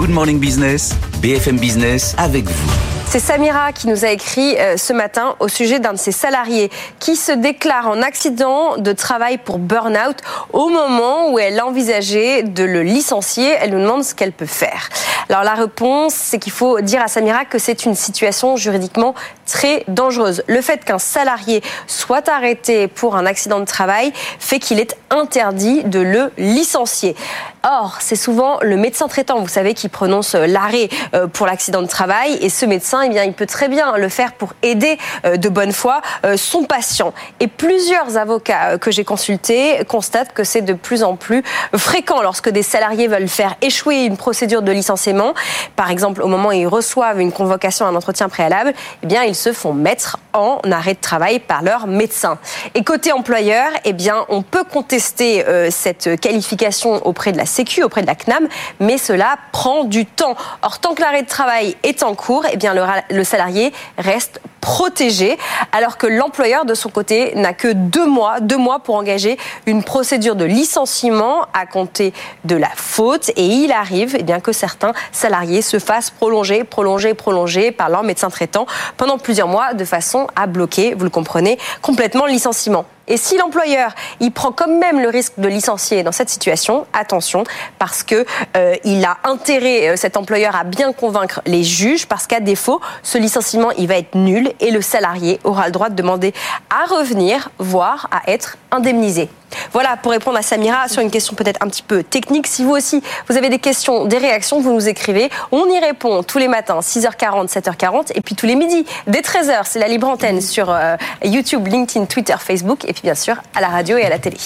Good Morning Business, BFM Business avec vous. C'est Samira qui nous a écrit euh, ce matin au sujet d'un de ses salariés qui se déclare en accident de travail pour burn-out au moment où elle envisageait de le licencier. Elle nous demande ce qu'elle peut faire. Alors la réponse, c'est qu'il faut dire à Samira que c'est une situation juridiquement très dangereuse. Le fait qu'un salarié soit arrêté pour un accident de travail fait qu'il est interdit de le licencier. Or, c'est souvent le médecin traitant, vous savez, qui prononce l'arrêt euh, pour l'accident de travail. Et ce médecin, eh bien, il peut très bien le faire pour aider euh, de bonne foi euh, son patient. Et plusieurs avocats que j'ai consultés constatent que c'est de plus en plus fréquent lorsque des salariés veulent faire échouer une procédure de licenciement. Par exemple, au moment où ils reçoivent une convocation à un entretien préalable, eh bien, ils se font mettre en arrêt de travail par leur médecin. Et côté employeur, eh bien, on peut contester cette qualification auprès de la Sécu, auprès de la CNAM, mais cela prend du temps. Or, tant que l'arrêt de travail est en cours, eh bien, le, le salarié reste protégé, alors que l'employeur, de son côté, n'a que deux mois, deux mois pour engager une procédure de licenciement à compter de la faute. Et il arrive eh bien, que certains salariés se fassent prolonger, prolonger, prolonger par leur médecin traitant pendant plusieurs mois de façon à bloquer, vous le comprenez, complètement le licenciement. Et si l'employeur, il prend quand même le risque de licencier dans cette situation, attention, parce que euh, il a intérêt, euh, cet employeur, à bien convaincre les juges, parce qu'à défaut, ce licenciement, il va être nul et le salarié aura le droit de demander à revenir, voire à être indemnisé. Voilà pour répondre à Samira sur une question peut-être un petit peu technique. Si vous aussi, vous avez des questions, des réactions, vous nous écrivez. On y répond tous les matins, 6h40, 7h40, et puis tous les midis, dès 13h, c'est la libre antenne sur euh, YouTube, LinkedIn, Twitter, Facebook, et puis bien sûr à la radio et à la télé.